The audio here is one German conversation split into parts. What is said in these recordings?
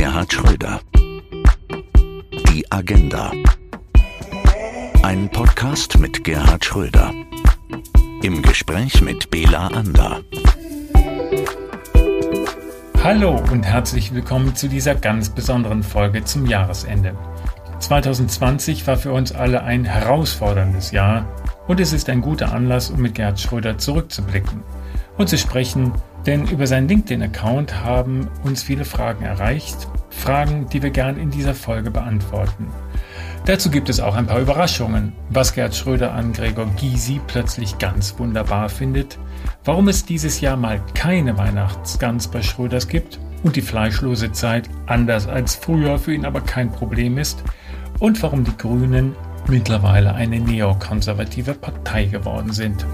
Gerhard Schröder. Die Agenda. Ein Podcast mit Gerhard Schröder. Im Gespräch mit Bela Ander. Hallo und herzlich willkommen zu dieser ganz besonderen Folge zum Jahresende. 2020 war für uns alle ein herausforderndes Jahr und es ist ein guter Anlass, um mit Gerhard Schröder zurückzublicken und zu sprechen, denn über seinen LinkedIn-Account haben uns viele Fragen erreicht, Fragen, die wir gern in dieser Folge beantworten. Dazu gibt es auch ein paar Überraschungen, was Gerd Schröder an Gregor Gysi plötzlich ganz wunderbar findet, warum es dieses Jahr mal keine Weihnachtsgans bei Schröders gibt. Und die fleischlose Zeit anders als früher für ihn aber kein Problem ist. Und warum die Grünen mittlerweile eine neokonservative Partei geworden sind.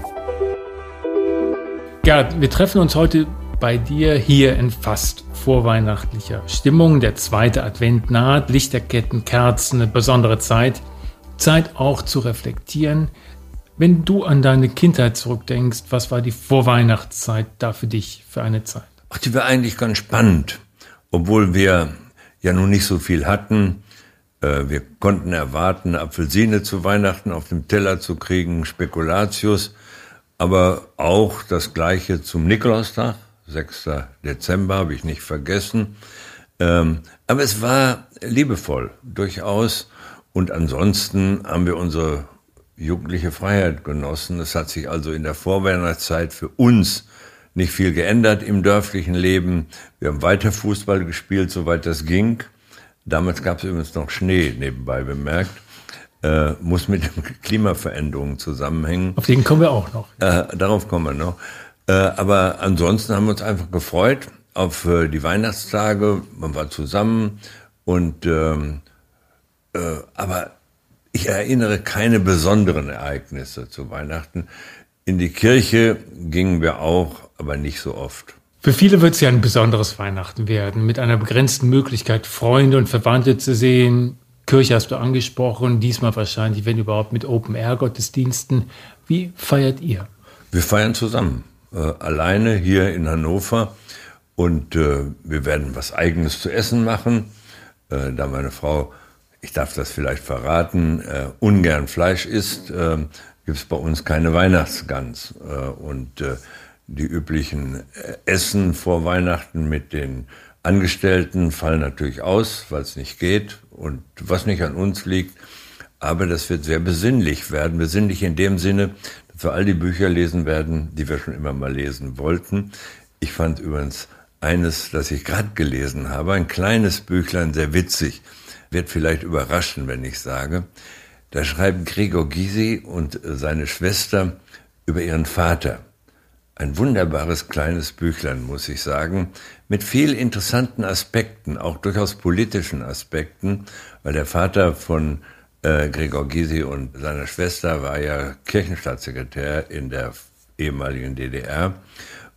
Gerd, wir treffen uns heute bei dir hier in fast vorweihnachtlicher Stimmung. Der zweite Advent naht, Lichterketten, Kerzen, eine besondere Zeit. Zeit auch zu reflektieren. Wenn du an deine Kindheit zurückdenkst, was war die Vorweihnachtszeit da für dich für eine Zeit? Ach, die war eigentlich ganz spannend, obwohl wir ja nun nicht so viel hatten. Äh, wir konnten erwarten, Apfelsine zu Weihnachten auf dem Teller zu kriegen, Spekulatius aber auch das gleiche zum Nikolaustag, 6. Dezember, habe ich nicht vergessen. Ähm, aber es war liebevoll, durchaus. Und ansonsten haben wir unsere jugendliche Freiheit genossen. Es hat sich also in der Vorweihnachtszeit für uns nicht viel geändert im dörflichen Leben. Wir haben weiter Fußball gespielt, soweit das ging. Damals gab es übrigens noch Schnee, nebenbei bemerkt äh, muss mit den Klimaveränderungen zusammenhängen. Auf den kommen wir auch noch. Äh, darauf kommen wir noch. Äh, aber ansonsten haben wir uns einfach gefreut auf äh, die Weihnachtstage. Man war zusammen und ähm, äh, aber ich erinnere keine besonderen Ereignisse zu Weihnachten. In die Kirche gingen wir auch, aber nicht so oft. Für viele wird es ja ein besonderes Weihnachten werden, mit einer begrenzten Möglichkeit, Freunde und Verwandte zu sehen, Kirche hast du angesprochen, diesmal wahrscheinlich, wenn überhaupt, mit Open-Air-Gottesdiensten. Wie feiert ihr? Wir feiern zusammen, äh, alleine hier in Hannover. Und äh, wir werden was Eigenes zu essen machen, äh, da meine Frau, ich darf das vielleicht verraten, äh, ungern Fleisch isst, äh, gibt es bei uns keine Weihnachtsgans. Äh, und die üblichen Essen vor Weihnachten mit den Angestellten fallen natürlich aus, weil es nicht geht und was nicht an uns liegt. Aber das wird sehr besinnlich werden. Besinnlich in dem Sinne, dass wir all die Bücher lesen werden, die wir schon immer mal lesen wollten. Ich fand übrigens eines, das ich gerade gelesen habe, ein kleines Büchlein, sehr witzig, wird vielleicht überraschen, wenn ich sage. Da schreiben Gregor Gysi und seine Schwester über ihren Vater. Ein wunderbares kleines Büchlein, muss ich sagen, mit viel interessanten Aspekten, auch durchaus politischen Aspekten, weil der Vater von äh, Gregor Gysi und seiner Schwester war ja Kirchenstaatssekretär in der ehemaligen DDR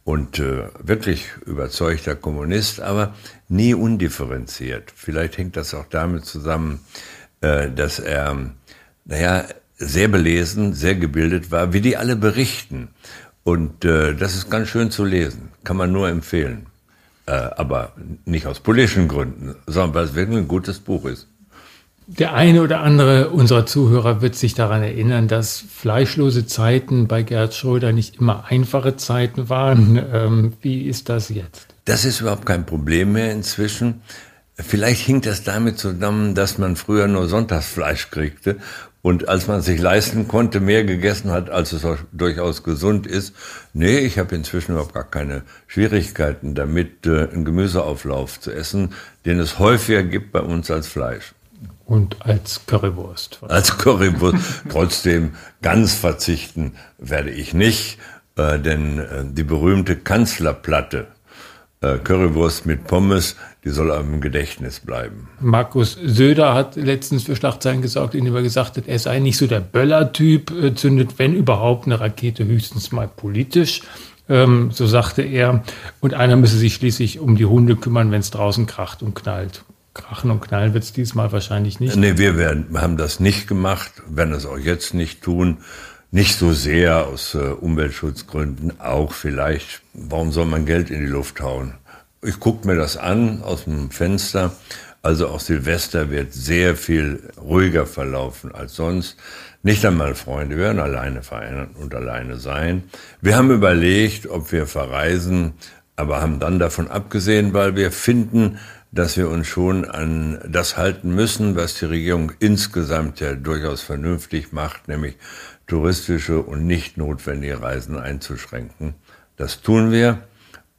und äh, wirklich überzeugter Kommunist, aber nie undifferenziert. Vielleicht hängt das auch damit zusammen, äh, dass er, naja, sehr belesen, sehr gebildet war, wie die alle berichten. Und äh, das ist ganz schön zu lesen, kann man nur empfehlen. Äh, aber nicht aus politischen Gründen, sondern weil es wirklich ein gutes Buch ist. Der eine oder andere unserer Zuhörer wird sich daran erinnern, dass fleischlose Zeiten bei Gerhard Schröder nicht immer einfache Zeiten waren. Ähm, wie ist das jetzt? Das ist überhaupt kein Problem mehr inzwischen. Vielleicht hing das damit zusammen, dass man früher nur Sonntagsfleisch kriegte und als man sich leisten konnte, mehr gegessen hat, als es durchaus gesund ist. Nee, ich habe inzwischen überhaupt gar keine Schwierigkeiten damit, äh, einen Gemüseauflauf zu essen, den es häufiger gibt bei uns als Fleisch. Und als Currywurst. Als Currywurst. Trotzdem ganz verzichten werde ich nicht, äh, denn äh, die berühmte Kanzlerplatte, Currywurst mit Pommes, die soll einem im Gedächtnis bleiben. Markus Söder hat letztens für Schlagzeilen gesorgt, indem er gesagt hat, er sei nicht so der Böller-Typ, äh, zündet, wenn überhaupt, eine Rakete höchstens mal politisch. Ähm, so sagte er. Und einer müsse sich schließlich um die Hunde kümmern, wenn es draußen kracht und knallt. Krachen und knallen wird es diesmal wahrscheinlich nicht. Nee, wir werden, haben das nicht gemacht, werden es auch jetzt nicht tun. Nicht so sehr aus äh, Umweltschutzgründen, auch vielleicht, warum soll man Geld in die Luft hauen? ich gucke mir das an aus dem Fenster. Also auch Silvester wird sehr viel ruhiger verlaufen als sonst. Nicht einmal Freunde, werden alleine feiern und alleine sein. Wir haben überlegt, ob wir verreisen, aber haben dann davon abgesehen, weil wir finden, dass wir uns schon an das halten müssen, was die Regierung insgesamt ja durchaus vernünftig macht, nämlich touristische und nicht notwendige Reisen einzuschränken. Das tun wir.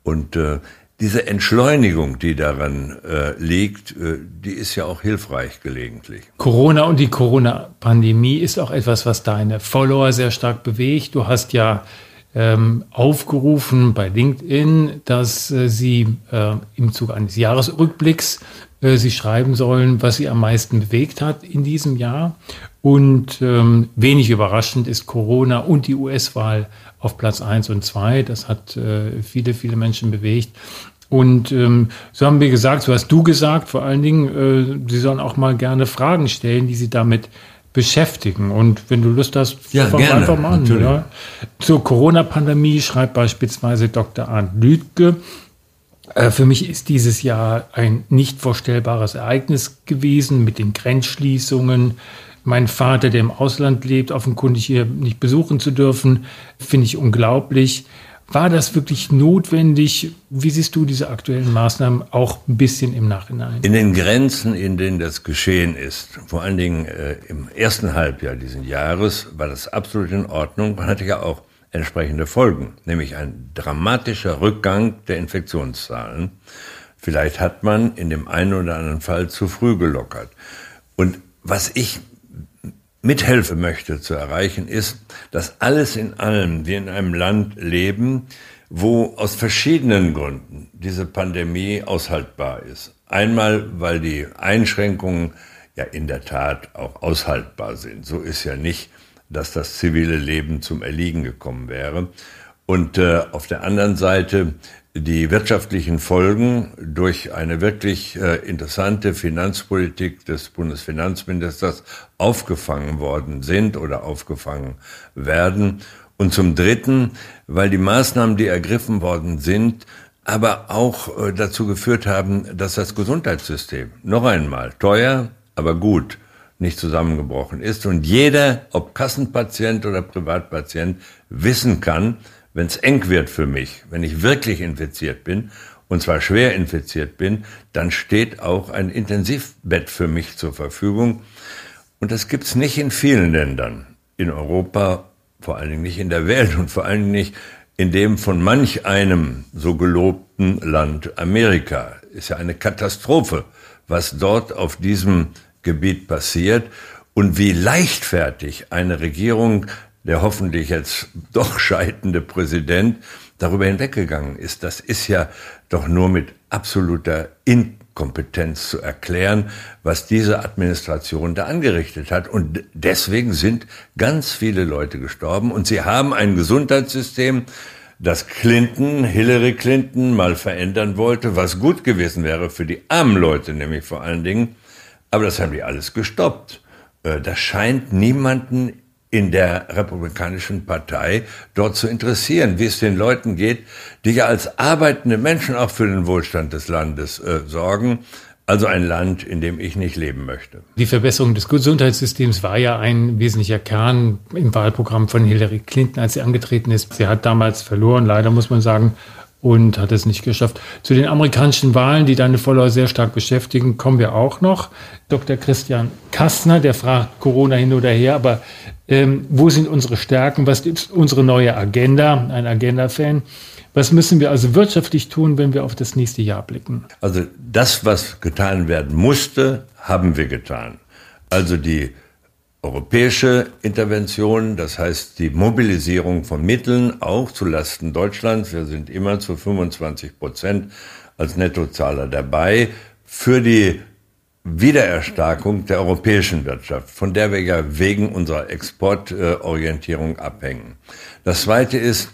Und äh, diese Entschleunigung, die daran äh, liegt, äh, die ist ja auch hilfreich gelegentlich. Corona und die Corona-Pandemie ist auch etwas, was deine Follower sehr stark bewegt. Du hast ja ähm, aufgerufen bei LinkedIn, dass äh, sie äh, im Zuge eines Jahresrückblicks sie schreiben sollen, was sie am meisten bewegt hat in diesem Jahr. Und ähm, wenig überraschend ist Corona und die US-Wahl auf Platz eins und zwei. Das hat äh, viele, viele Menschen bewegt. Und ähm, so haben wir gesagt, so hast du gesagt, vor allen Dingen, äh, sie sollen auch mal gerne Fragen stellen, die sie damit beschäftigen. Und wenn du Lust hast, ja, fang gerne, einfach mal an. Ja. Zur Corona-Pandemie schreibt beispielsweise Dr. Arndt Lüdke, äh, für mich ist dieses Jahr ein nicht vorstellbares Ereignis gewesen mit den Grenzschließungen. Mein Vater, der im Ausland lebt, offenkundig hier nicht besuchen zu dürfen, finde ich unglaublich. War das wirklich notwendig? Wie siehst du diese aktuellen Maßnahmen auch ein bisschen im Nachhinein? In den Grenzen, in denen das geschehen ist, vor allen Dingen äh, im ersten Halbjahr dieses Jahres, war das absolut in Ordnung. Man hatte ja auch entsprechende Folgen, nämlich ein dramatischer Rückgang der Infektionszahlen. Vielleicht hat man in dem einen oder anderen Fall zu früh gelockert. Und was ich mithelfen möchte zu erreichen, ist, dass alles in allem wir in einem Land leben, wo aus verschiedenen Gründen diese Pandemie aushaltbar ist. Einmal, weil die Einschränkungen ja in der Tat auch aushaltbar sind. So ist ja nicht, dass das zivile Leben zum Erliegen gekommen wäre. Und äh, auf der anderen Seite die wirtschaftlichen Folgen durch eine wirklich äh, interessante Finanzpolitik des Bundesfinanzministers aufgefangen worden sind oder aufgefangen werden. Und zum Dritten, weil die Maßnahmen, die ergriffen worden sind, aber auch äh, dazu geführt haben, dass das Gesundheitssystem noch einmal teuer, aber gut nicht zusammengebrochen ist und jeder, ob Kassenpatient oder Privatpatient, wissen kann, wenn es eng wird für mich, wenn ich wirklich infiziert bin, und zwar schwer infiziert bin, dann steht auch ein Intensivbett für mich zur Verfügung. Und das gibt's nicht in vielen Ländern. In Europa, vor allen Dingen nicht in der Welt und vor allen Dingen nicht in dem von manch einem so gelobten Land Amerika. Ist ja eine Katastrophe, was dort auf diesem Gebiet passiert und wie leichtfertig eine Regierung der hoffentlich jetzt doch scheidende Präsident darüber hinweggegangen ist. Das ist ja doch nur mit absoluter Inkompetenz zu erklären, was diese Administration da angerichtet hat. Und deswegen sind ganz viele Leute gestorben und sie haben ein Gesundheitssystem, das Clinton, Hillary Clinton mal verändern wollte, was gut gewesen wäre für die armen Leute, nämlich vor allen Dingen. Aber das haben die alles gestoppt. Äh, das scheint niemanden in der Republikanischen Partei dort zu interessieren, wie es den Leuten geht, die ja als arbeitende Menschen auch für den Wohlstand des Landes äh, sorgen. Also ein Land, in dem ich nicht leben möchte. Die Verbesserung des Gesundheitssystems war ja ein wesentlicher Kern im Wahlprogramm von Hillary Clinton, als sie angetreten ist. Sie hat damals verloren, leider muss man sagen, und hat es nicht geschafft. Zu den amerikanischen Wahlen, die deine Follower sehr stark beschäftigen, kommen wir auch noch. Dr. Christian Kastner, der fragt Corona hin oder her, aber ähm, wo sind unsere Stärken? Was ist unsere neue Agenda? Ein Agenda-Fan. Was müssen wir also wirtschaftlich tun, wenn wir auf das nächste Jahr blicken? Also das, was getan werden musste, haben wir getan. Also die europäische Intervention, das heißt die Mobilisierung von Mitteln auch zulasten Deutschlands. Wir sind immer zu 25 Prozent als Nettozahler dabei für die Wiedererstarkung der europäischen Wirtschaft, von der wir ja wegen unserer Exportorientierung abhängen. Das Zweite ist,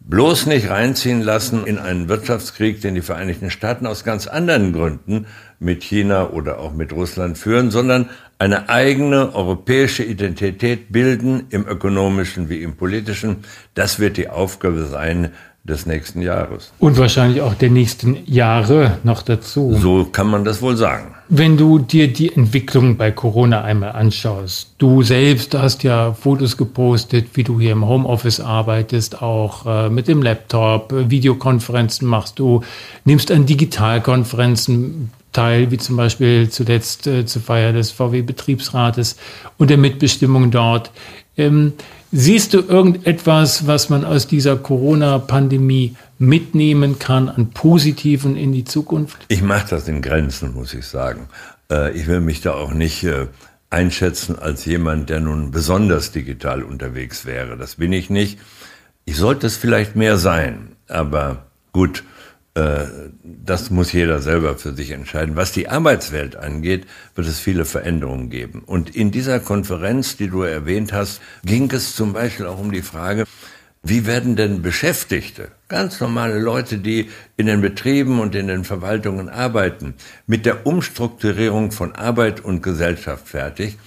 bloß nicht reinziehen lassen in einen Wirtschaftskrieg, den die Vereinigten Staaten aus ganz anderen Gründen mit China oder auch mit Russland führen, sondern eine eigene europäische Identität bilden, im ökonomischen wie im politischen. Das wird die Aufgabe sein des nächsten Jahres. Und wahrscheinlich auch der nächsten Jahre noch dazu. So kann man das wohl sagen. Wenn du dir die Entwicklung bei Corona einmal anschaust, du selbst hast ja Fotos gepostet, wie du hier im Homeoffice arbeitest, auch äh, mit dem Laptop, Videokonferenzen machst du, nimmst an Digitalkonferenzen teil, wie zum Beispiel zuletzt äh, zur Feier des VW-Betriebsrates und der Mitbestimmung dort. Ähm, Siehst du irgendetwas, was man aus dieser Corona-Pandemie mitnehmen kann an Positiven in die Zukunft? Ich mache das in Grenzen, muss ich sagen. Äh, ich will mich da auch nicht äh, einschätzen als jemand, der nun besonders digital unterwegs wäre. Das bin ich nicht. Ich sollte es vielleicht mehr sein, aber gut, das muss jeder selber für sich entscheiden. Was die Arbeitswelt angeht, wird es viele Veränderungen geben. Und in dieser Konferenz, die du erwähnt hast, ging es zum Beispiel auch um die Frage, wie werden denn Beschäftigte, ganz normale Leute, die in den Betrieben und in den Verwaltungen arbeiten, mit der Umstrukturierung von Arbeit und Gesellschaft fertig?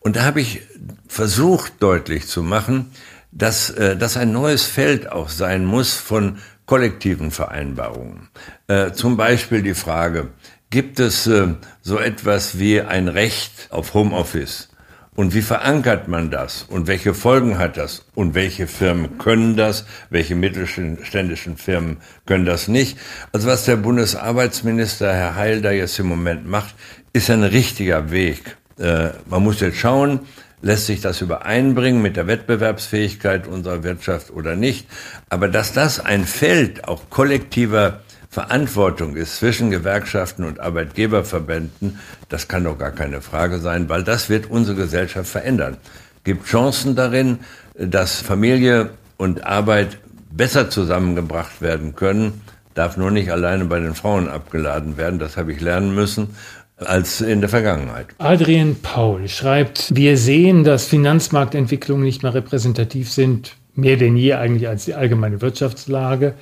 Und da habe ich versucht deutlich zu machen, dass äh, das ein neues Feld auch sein muss von kollektiven Vereinbarungen. Äh, zum Beispiel die Frage, gibt es äh, so etwas wie ein Recht auf Homeoffice? Und wie verankert man das? Und welche Folgen hat das? Und welche Firmen können das? Welche mittelständischen Firmen können das nicht? Also was der Bundesarbeitsminister Herr Heil da jetzt im Moment macht, ist ein richtiger Weg. Äh, man muss jetzt schauen, Lässt sich das übereinbringen mit der Wettbewerbsfähigkeit unserer Wirtschaft oder nicht? Aber dass das ein Feld auch kollektiver Verantwortung ist zwischen Gewerkschaften und Arbeitgeberverbänden, das kann doch gar keine Frage sein, weil das wird unsere Gesellschaft verändern. Gibt Chancen darin, dass Familie und Arbeit besser zusammengebracht werden können, darf nur nicht alleine bei den Frauen abgeladen werden, das habe ich lernen müssen als in der Vergangenheit. Adrian Paul schreibt, wir sehen, dass Finanzmarktentwicklungen nicht mehr repräsentativ sind, mehr denn je eigentlich als die allgemeine Wirtschaftslage.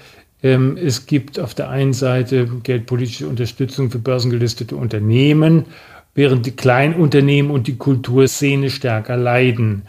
Ähm, es gibt auf der einen Seite geldpolitische Unterstützung für börsengelistete Unternehmen, während die Kleinunternehmen und die Kulturszene stärker leiden.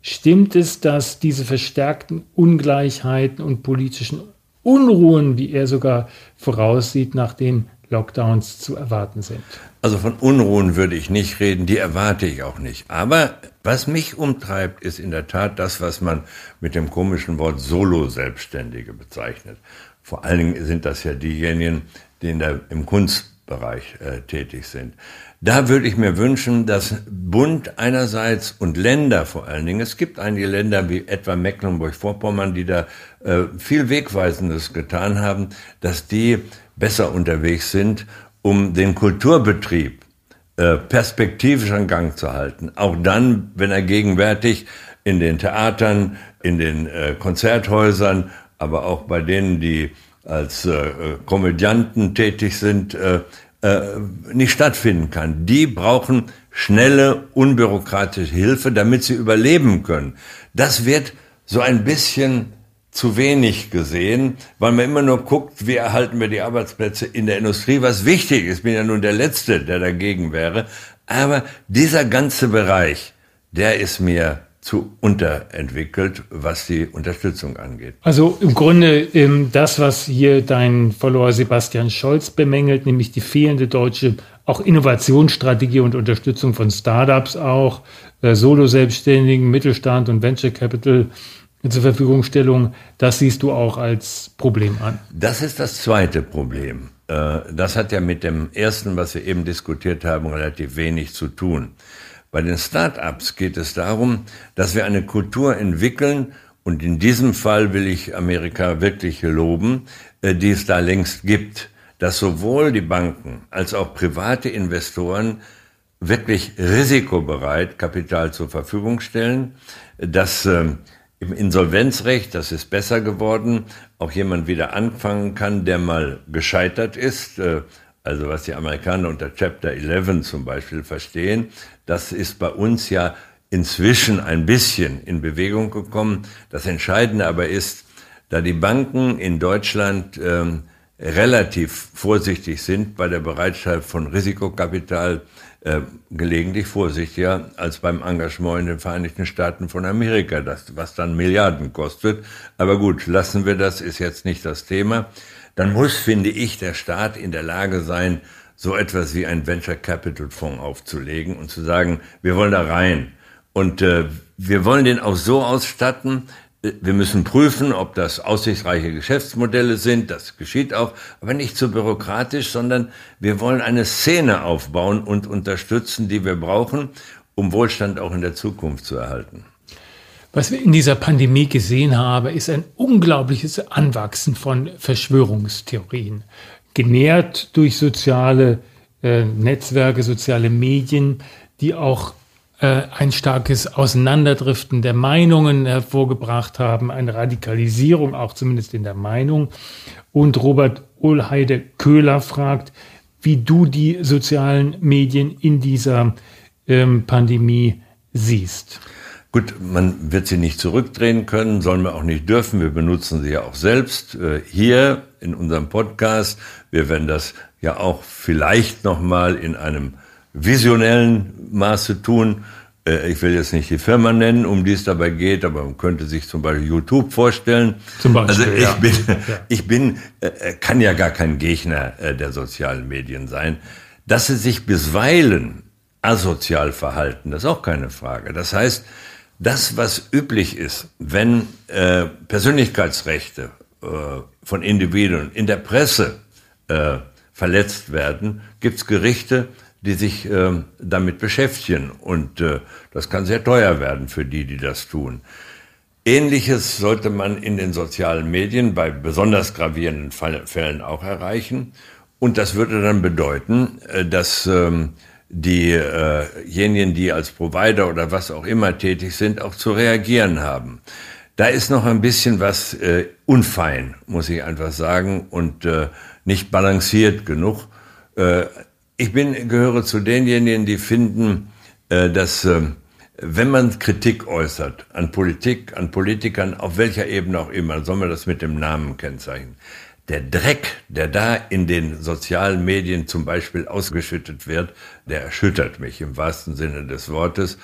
Stimmt es, dass diese verstärkten Ungleichheiten und politischen Unruhen, wie er sogar voraussieht, nach den Lockdowns zu erwarten sind? Also von Unruhen würde ich nicht reden, die erwarte ich auch nicht. Aber was mich umtreibt, ist in der Tat das, was man mit dem komischen Wort Solo-Selbstständige bezeichnet. Vor allen Dingen sind das ja diejenigen, die in der, im Kunstbereich äh, tätig sind. Da würde ich mir wünschen, dass Bund einerseits und Länder vor allen Dingen, es gibt einige Länder wie etwa Mecklenburg-Vorpommern, die da äh, viel Wegweisendes getan haben, dass die besser unterwegs sind, um den Kulturbetrieb äh, perspektivisch an Gang zu halten. Auch dann, wenn er gegenwärtig in den Theatern, in den äh, Konzerthäusern, aber auch bei denen, die als äh, Komödianten tätig sind, nicht stattfinden kann. Die brauchen schnelle, unbürokratische Hilfe, damit sie überleben können. Das wird so ein bisschen zu wenig gesehen, weil man immer nur guckt, wie erhalten wir die Arbeitsplätze in der Industrie, was wichtig ist. Ich bin ja nun der Letzte, der dagegen wäre. Aber dieser ganze Bereich, der ist mir zu unterentwickelt, was die Unterstützung angeht. Also im Grunde ähm, das, was hier dein Follower Sebastian Scholz bemängelt, nämlich die fehlende deutsche auch Innovationsstrategie und Unterstützung von Startups auch, äh, Solo-Selbstständigen, Mittelstand und Venture Capital zur Verfügungstellung, das siehst du auch als Problem an. Das ist das zweite Problem. Äh, das hat ja mit dem ersten, was wir eben diskutiert haben, relativ wenig zu tun. Bei den Start-ups geht es darum, dass wir eine Kultur entwickeln, und in diesem Fall will ich Amerika wirklich loben, äh, die es da längst gibt, dass sowohl die Banken als auch private Investoren wirklich risikobereit Kapital zur Verfügung stellen, dass ähm, im Insolvenzrecht, das ist besser geworden, auch jemand wieder anfangen kann, der mal gescheitert ist. Äh, also was die Amerikaner unter Chapter 11 zum Beispiel verstehen, das ist bei uns ja inzwischen ein bisschen in Bewegung gekommen. Das Entscheidende aber ist, da die Banken in Deutschland ähm, relativ vorsichtig sind bei der Bereitschaft von Risikokapital, äh, gelegentlich vorsichtiger als beim Engagement in den Vereinigten Staaten von Amerika, das, was dann Milliarden kostet. Aber gut, lassen wir das, ist jetzt nicht das Thema. Dann muss, finde ich, der Staat in der Lage sein, so etwas wie ein Venture Capital Fonds aufzulegen und zu sagen, wir wollen da rein. Und äh, wir wollen den auch so ausstatten, wir müssen prüfen, ob das aussichtsreiche Geschäftsmodelle sind. Das geschieht auch, aber nicht zu so bürokratisch, sondern wir wollen eine Szene aufbauen und unterstützen, die wir brauchen, um Wohlstand auch in der Zukunft zu erhalten. Was wir in dieser Pandemie gesehen haben, ist ein unglaubliches Anwachsen von Verschwörungstheorien, genährt durch soziale äh, Netzwerke, soziale Medien, die auch ein starkes Auseinanderdriften der Meinungen hervorgebracht haben, eine Radikalisierung auch zumindest in der Meinung. Und Robert Ulheide Köhler fragt, wie du die sozialen Medien in dieser ähm, Pandemie siehst. Gut, man wird sie nicht zurückdrehen können, sollen wir auch nicht dürfen. Wir benutzen sie ja auch selbst äh, hier in unserem Podcast. Wir werden das ja auch vielleicht noch mal in einem visionellen Maße tun. Äh, ich will jetzt nicht die Firma nennen, um die es dabei geht, aber man könnte sich zum Beispiel YouTube vorstellen. Zum Beispiel, also ich ja. bin, ich bin, äh, äh, kann ja gar kein Gegner der sozialen Medien sein. Dass sie sich bisweilen asozial verhalten, das ist auch keine Frage. Das heißt, das, was üblich ist, wenn äh, Persönlichkeitsrechte äh, von Individuen in der Presse äh, verletzt werden, gibt's Gerichte, die sich äh, damit beschäftigen. Und äh, das kann sehr teuer werden für die, die das tun. Ähnliches sollte man in den sozialen Medien bei besonders gravierenden Fällen auch erreichen. Und das würde dann bedeuten, äh, dass ähm, diejenigen, die als Provider oder was auch immer tätig sind, auch zu reagieren haben. Da ist noch ein bisschen was äh, unfein, muss ich einfach sagen, und äh, nicht balanciert genug. Ich bin, gehöre zu denjenigen, die finden, äh, dass äh, wenn man Kritik äußert an Politik, an Politikern, auf welcher Ebene auch immer, soll man das mit dem Namen kennzeichnen. Der Dreck, der da in den sozialen Medien zum Beispiel ausgeschüttet wird, der erschüttert mich im wahrsten Sinne des Wortes.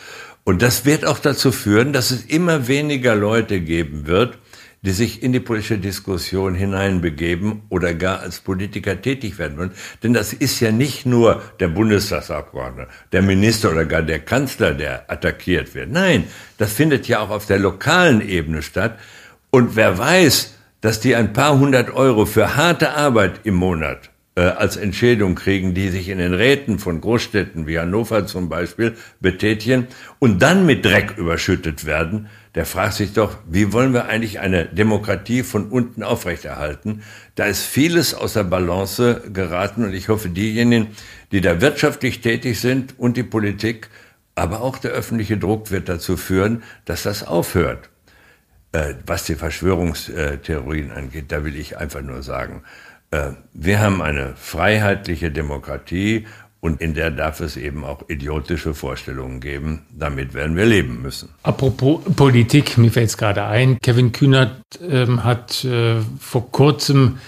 Und das wird auch dazu führen, dass es immer weniger Leute geben wird, die sich in die politische Diskussion hineinbegeben oder gar als Politiker tätig werden wollen. Denn das ist ja nicht nur der Bundestagsabgeordnete, der Minister oder gar der Kanzler, der attackiert wird. Nein, das findet ja auch auf der lokalen Ebene statt. Und wer weiß, dass die ein paar hundert Euro für harte Arbeit im Monat äh, als Entschädigung kriegen, die sich in den Räten von Großstädten wie Hannover zum Beispiel betätigen und dann mit Dreck überschüttet werden, der fragt sich doch, wie wollen wir eigentlich eine Demokratie von unten aufrechterhalten? Da ist vieles außer Balance geraten und ich hoffe, diejenigen, die da wirtschaftlich tätig sind und die Politik, aber auch der öffentliche Druck wird dazu führen, dass das aufhört. Äh, was die Verschwörungstheorien angeht, da will ich einfach nur sagen, äh, wir haben eine freiheitliche Demokratie und in der darf es eben auch idiotische Vorstellungen geben. Damit werden wir leben müssen. Apropos Politik, mir fällt es gerade ein. Kevin Kühnert ähm, hat äh, vor kurzem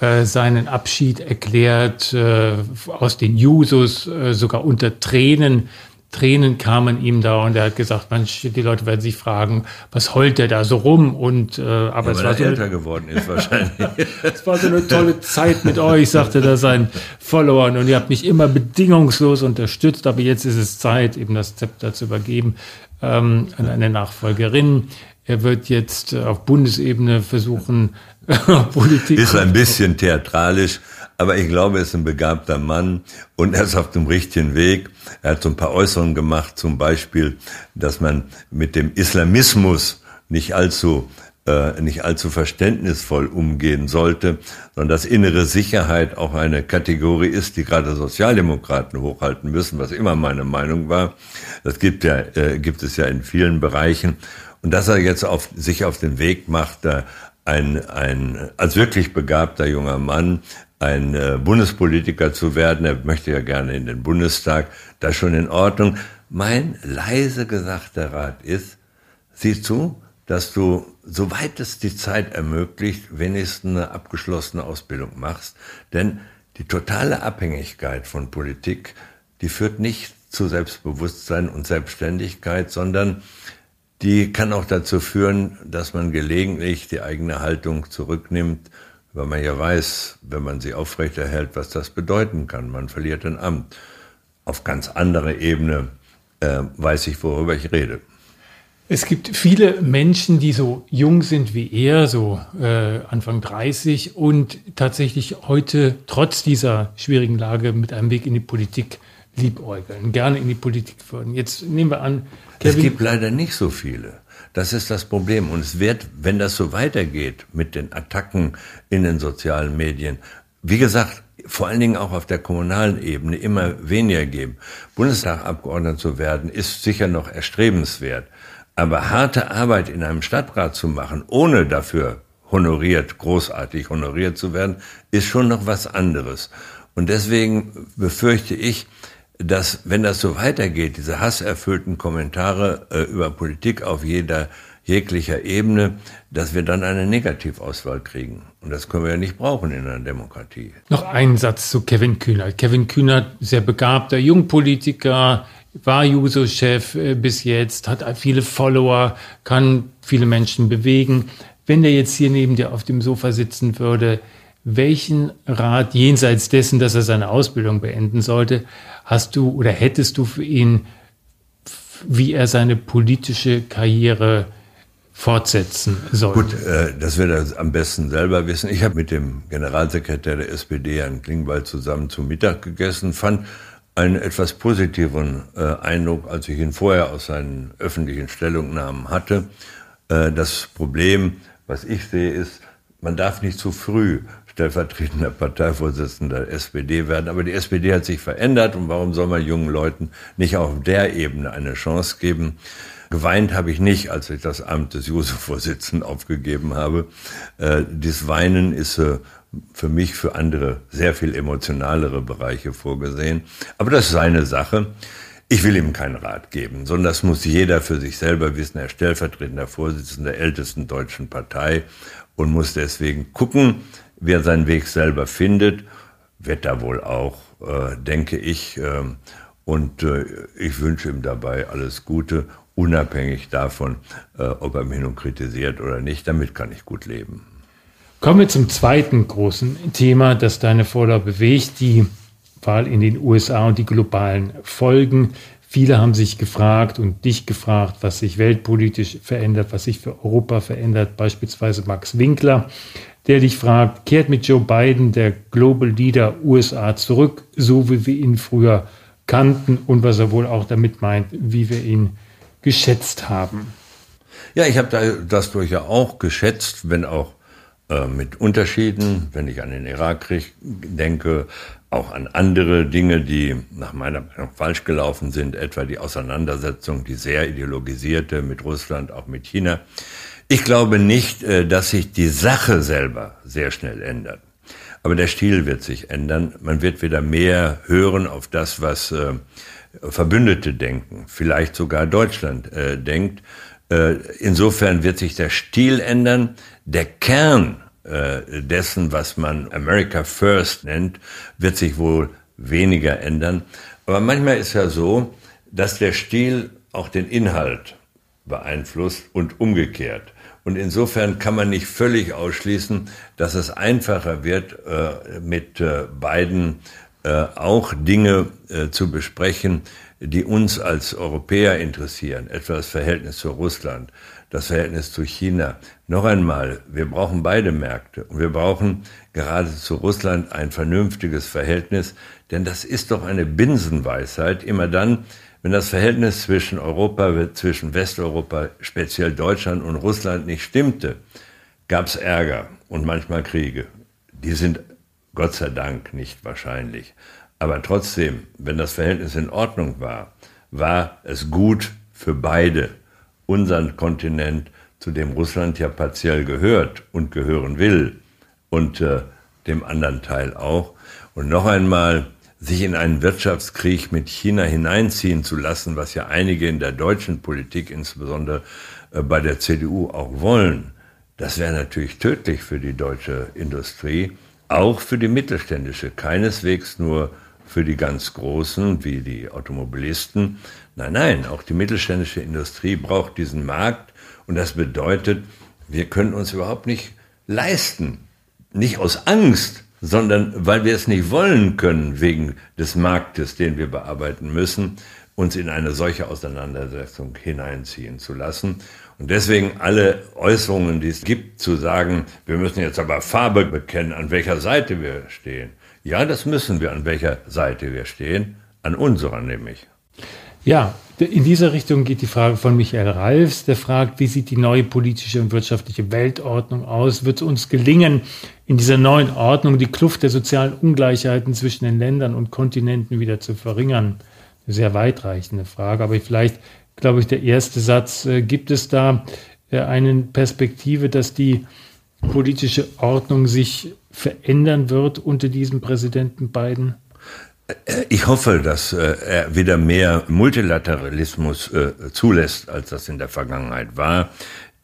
äh, seinen Abschied erklärt äh, aus den Jusos, äh, sogar unter Tränen Tränen kamen ihm da und er hat gesagt, Mensch, die Leute werden sich fragen, was heult der da so rum? Und äh, aber ja, es war so älter eine, geworden ist wahrscheinlich. es war so eine tolle Zeit mit euch, sagte da sein Followern und ihr habt mich immer bedingungslos unterstützt, aber jetzt ist es Zeit, eben das Zepter zu übergeben ähm, an eine Nachfolgerin. Er wird jetzt auf Bundesebene versuchen, Politik. Ist ein bisschen theatralisch, aber ich glaube, er ist ein begabter Mann und er ist auf dem richtigen Weg. Er hat so ein paar Äußerungen gemacht, zum Beispiel, dass man mit dem Islamismus nicht allzu äh, nicht allzu verständnisvoll umgehen sollte, sondern dass innere Sicherheit auch eine Kategorie ist, die gerade Sozialdemokraten hochhalten müssen, was immer meine Meinung war. Das gibt ja äh, gibt es ja in vielen Bereichen und dass er jetzt auf, sich auf den Weg macht, ein, ein als wirklich begabter junger Mann ein äh, Bundespolitiker zu werden. Er möchte ja gerne in den Bundestag. Das schon in Ordnung. Mein leise gesagter Rat ist, sieh zu, dass du, soweit es die Zeit ermöglicht, wenigstens eine abgeschlossene Ausbildung machst. Denn die totale Abhängigkeit von Politik, die führt nicht zu Selbstbewusstsein und Selbstständigkeit, sondern die kann auch dazu führen, dass man gelegentlich die eigene Haltung zurücknimmt, weil man ja weiß, wenn man sie aufrechterhält, was das bedeuten kann. Man verliert ein Amt. Auf ganz anderer Ebene äh, weiß ich, worüber ich rede. Es gibt viele Menschen, die so jung sind wie er, so äh, Anfang 30 und tatsächlich heute trotz dieser schwierigen Lage mit einem Weg in die Politik liebäugeln, gerne in die Politik würden. Jetzt nehmen wir an, Kevin es gibt leider nicht so viele. Das ist das Problem. Und es wird, wenn das so weitergeht mit den Attacken in den sozialen Medien, wie gesagt, vor allen Dingen auch auf der kommunalen Ebene immer weniger geben. Bundestagabgeordneter zu werden, ist sicher noch erstrebenswert. Aber harte Arbeit in einem Stadtrat zu machen, ohne dafür honoriert, großartig honoriert zu werden, ist schon noch was anderes. Und deswegen befürchte ich, dass wenn das so weitergeht, diese hasserfüllten Kommentare äh, über Politik auf jeder jeglicher Ebene, dass wir dann eine Negativauswahl kriegen. Und das können wir ja nicht brauchen in einer Demokratie. Noch ein Satz zu Kevin Kühnert. Kevin Kühnert, sehr begabter Jungpolitiker, war Juso-Chef äh, bis jetzt, hat viele Follower, kann viele Menschen bewegen. Wenn der jetzt hier neben dir auf dem Sofa sitzen würde, welchen Rat jenseits dessen, dass er seine Ausbildung beenden sollte, hast du oder hättest du für ihn, wie er seine politische Karriere fortsetzen soll? Gut, äh, das wird er am besten selber wissen. Ich habe mit dem Generalsekretär der SPD, Herrn Klingbeil, zusammen zu Mittag gegessen, fand einen etwas positiveren äh, Eindruck, als ich ihn vorher aus seinen öffentlichen Stellungnahmen hatte. Äh, das Problem, was ich sehe, ist, man darf nicht zu früh stellvertretender Parteivorsitzender der SPD werden. Aber die SPD hat sich verändert und warum soll man jungen Leuten nicht auf der Ebene eine Chance geben? Geweint habe ich nicht, als ich das Amt des Juso-Vorsitzenden aufgegeben habe. Äh, dieses Weinen ist äh, für mich, für andere sehr viel emotionalere Bereiche vorgesehen. Aber das ist seine Sache. Ich will ihm keinen Rat geben, sondern das muss jeder für sich selber wissen. Er ist stellvertretender Vorsitzender der ältesten deutschen Partei und muss deswegen gucken, wer seinen Weg selber findet. Wird er wohl auch, äh, denke ich. Äh, und äh, ich wünsche ihm dabei alles Gute, unabhängig davon, äh, ob er mich nun kritisiert oder nicht. Damit kann ich gut leben. Kommen wir zum zweiten großen Thema, das deine Vorlauf bewegt, die Wahl in den USA und die globalen Folgen. Viele haben sich gefragt und dich gefragt, was sich weltpolitisch verändert, was sich für Europa verändert. Beispielsweise Max Winkler, der dich fragt, kehrt mit Joe Biden der Global Leader USA zurück, so wie wir ihn früher kannten und was er wohl auch damit meint, wie wir ihn geschätzt haben. Ja, ich habe das durchaus auch geschätzt, wenn auch äh, mit Unterschieden, wenn ich an den Irakkrieg denke, auch an andere Dinge, die nach meiner Meinung falsch gelaufen sind, etwa die Auseinandersetzung, die sehr ideologisierte mit Russland, auch mit China. Ich glaube nicht, äh, dass sich die Sache selber sehr schnell ändert. Aber der Stil wird sich ändern. Man wird wieder mehr hören auf das, was äh, Verbündete denken, vielleicht sogar Deutschland äh, denkt. Insofern wird sich der Stil ändern. Der Kern dessen, was man America First nennt, wird sich wohl weniger ändern. Aber manchmal ist ja so, dass der Stil auch den Inhalt beeinflusst und umgekehrt. Und insofern kann man nicht völlig ausschließen, dass es einfacher wird, äh, mit äh, beiden äh, auch Dinge äh, zu besprechen, die uns als Europäer interessieren, etwa das Verhältnis zu Russland, das Verhältnis zu China. Noch einmal, wir brauchen beide Märkte und wir brauchen gerade zu Russland ein vernünftiges Verhältnis, denn das ist doch eine Binsenweisheit. Immer dann, wenn das Verhältnis zwischen Europa, zwischen Westeuropa, speziell Deutschland und Russland nicht stimmte, gab es Ärger und manchmal Kriege. Die sind Gott sei Dank nicht wahrscheinlich. Aber trotzdem, wenn das Verhältnis in Ordnung war, war es gut für beide, unseren Kontinent, zu dem Russland ja partiell gehört und gehören will, und äh, dem anderen Teil auch. Und noch einmal, sich in einen Wirtschaftskrieg mit China hineinziehen zu lassen, was ja einige in der deutschen Politik insbesondere äh, bei der CDU auch wollen, das wäre natürlich tödlich für die deutsche Industrie, auch für die mittelständische, keineswegs nur für die ganz Großen wie die Automobilisten. Nein, nein, auch die mittelständische Industrie braucht diesen Markt und das bedeutet, wir können uns überhaupt nicht leisten, nicht aus Angst, sondern weil wir es nicht wollen können wegen des Marktes, den wir bearbeiten müssen, uns in eine solche Auseinandersetzung hineinziehen zu lassen. Und deswegen alle Äußerungen, die es gibt, zu sagen, wir müssen jetzt aber Farbe bekennen, an welcher Seite wir stehen. Ja, das müssen wir, an welcher Seite wir stehen, an unserer nämlich. Ja, in dieser Richtung geht die Frage von Michael Ralfs, der fragt, wie sieht die neue politische und wirtschaftliche Weltordnung aus? Wird es uns gelingen, in dieser neuen Ordnung die Kluft der sozialen Ungleichheiten zwischen den Ländern und Kontinenten wieder zu verringern? Eine sehr weitreichende Frage, aber vielleicht, glaube ich, der erste Satz, äh, gibt es da äh, eine Perspektive, dass die politische Ordnung sich verändern wird unter diesem Präsidenten Biden? Ich hoffe, dass äh, er wieder mehr Multilateralismus äh, zulässt, als das in der Vergangenheit war.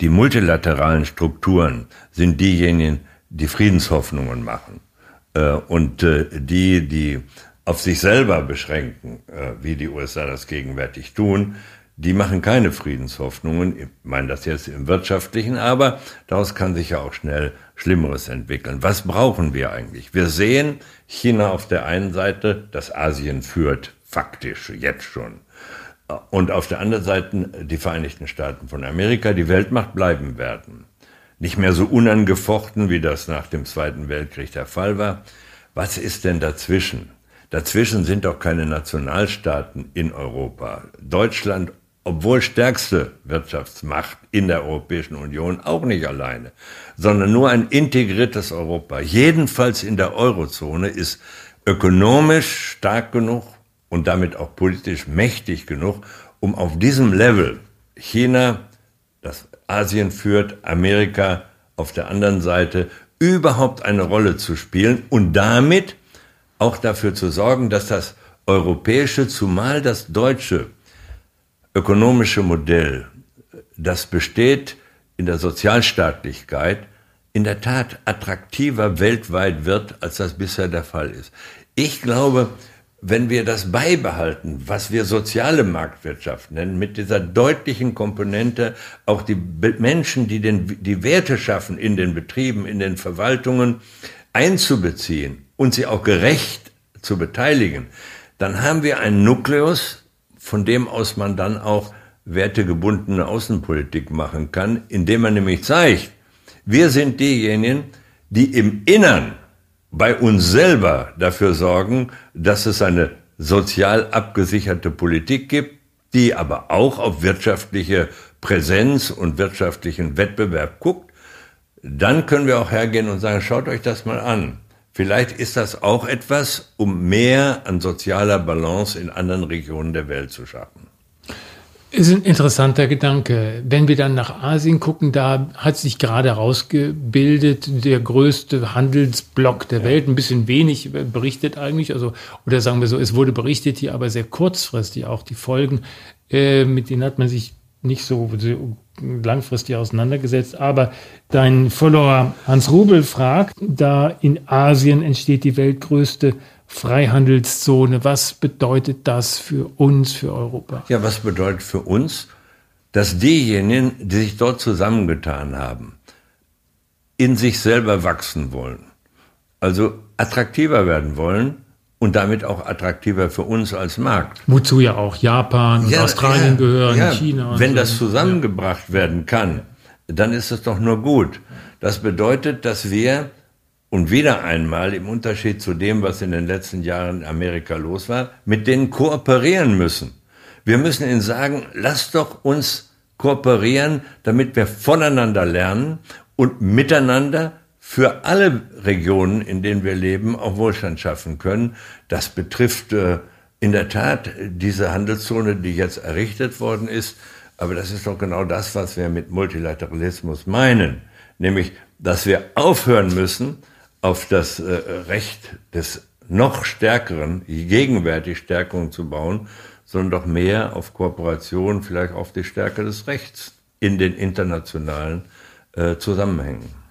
Die multilateralen Strukturen sind diejenigen, die Friedenshoffnungen machen äh, und die, die auf sich selber beschränken, wie die USA das gegenwärtig tun, die machen keine Friedenshoffnungen. Ich meine das jetzt im wirtschaftlichen, aber daraus kann sich ja auch schnell Schlimmeres entwickeln. Was brauchen wir eigentlich? Wir sehen China auf der einen Seite, dass Asien führt, faktisch jetzt schon. Und auf der anderen Seite die Vereinigten Staaten von Amerika, die Weltmacht bleiben werden. Nicht mehr so unangefochten, wie das nach dem Zweiten Weltkrieg der Fall war. Was ist denn dazwischen? Dazwischen sind doch keine Nationalstaaten in Europa. Deutschland obwohl stärkste Wirtschaftsmacht in der Europäischen Union, auch nicht alleine, sondern nur ein integriertes Europa, jedenfalls in der Eurozone, ist ökonomisch stark genug und damit auch politisch mächtig genug, um auf diesem Level China, das Asien führt, Amerika auf der anderen Seite, überhaupt eine Rolle zu spielen und damit auch dafür zu sorgen, dass das europäische, zumal das deutsche ökonomische Modell, das besteht in der Sozialstaatlichkeit, in der Tat attraktiver weltweit wird, als das bisher der Fall ist. Ich glaube, wenn wir das beibehalten, was wir soziale Marktwirtschaft nennen, mit dieser deutlichen Komponente, auch die Menschen, die den, die Werte schaffen in den Betrieben, in den Verwaltungen, einzubeziehen und sie auch gerecht zu beteiligen, dann haben wir einen Nukleus, von dem aus man dann auch wertegebundene Außenpolitik machen kann, indem man nämlich zeigt, wir sind diejenigen, die im Innern bei uns selber dafür sorgen, dass es eine sozial abgesicherte Politik gibt, die aber auch auf wirtschaftliche Präsenz und wirtschaftlichen Wettbewerb guckt, dann können wir auch hergehen und sagen, schaut euch das mal an. Vielleicht ist das auch etwas, um mehr an sozialer Balance in anderen Regionen der Welt zu schaffen. Ist ein interessanter Gedanke. Wenn wir dann nach Asien gucken, da hat sich gerade herausgebildet der größte Handelsblock der Welt. Ein bisschen wenig berichtet eigentlich, also oder sagen wir so, es wurde berichtet hier, aber sehr kurzfristig auch die Folgen. Äh, mit denen hat man sich nicht so, so langfristig auseinandergesetzt. Aber dein Follower Hans Rubel fragt, da in Asien entsteht die weltgrößte Freihandelszone. Was bedeutet das für uns, für Europa? Ja, was bedeutet für uns, dass diejenigen, die sich dort zusammengetan haben, in sich selber wachsen wollen, also attraktiver werden wollen, und damit auch attraktiver für uns als Markt. Wozu ja auch Japan und ja, Australien ja, gehören, ja. China. Wenn so. das zusammengebracht werden kann, dann ist es doch nur gut. Das bedeutet, dass wir, und wieder einmal im Unterschied zu dem, was in den letzten Jahren in Amerika los war, mit denen kooperieren müssen. Wir müssen ihnen sagen, lasst doch uns kooperieren, damit wir voneinander lernen und miteinander für alle Regionen, in denen wir leben, auch Wohlstand schaffen können. Das betrifft äh, in der Tat diese Handelszone, die jetzt errichtet worden ist. Aber das ist doch genau das, was wir mit Multilateralismus meinen. Nämlich, dass wir aufhören müssen, auf das äh, Recht des noch stärkeren, gegenwärtig Stärkung zu bauen, sondern doch mehr auf Kooperation, vielleicht auf die Stärke des Rechts in den internationalen äh, Zusammenhängen.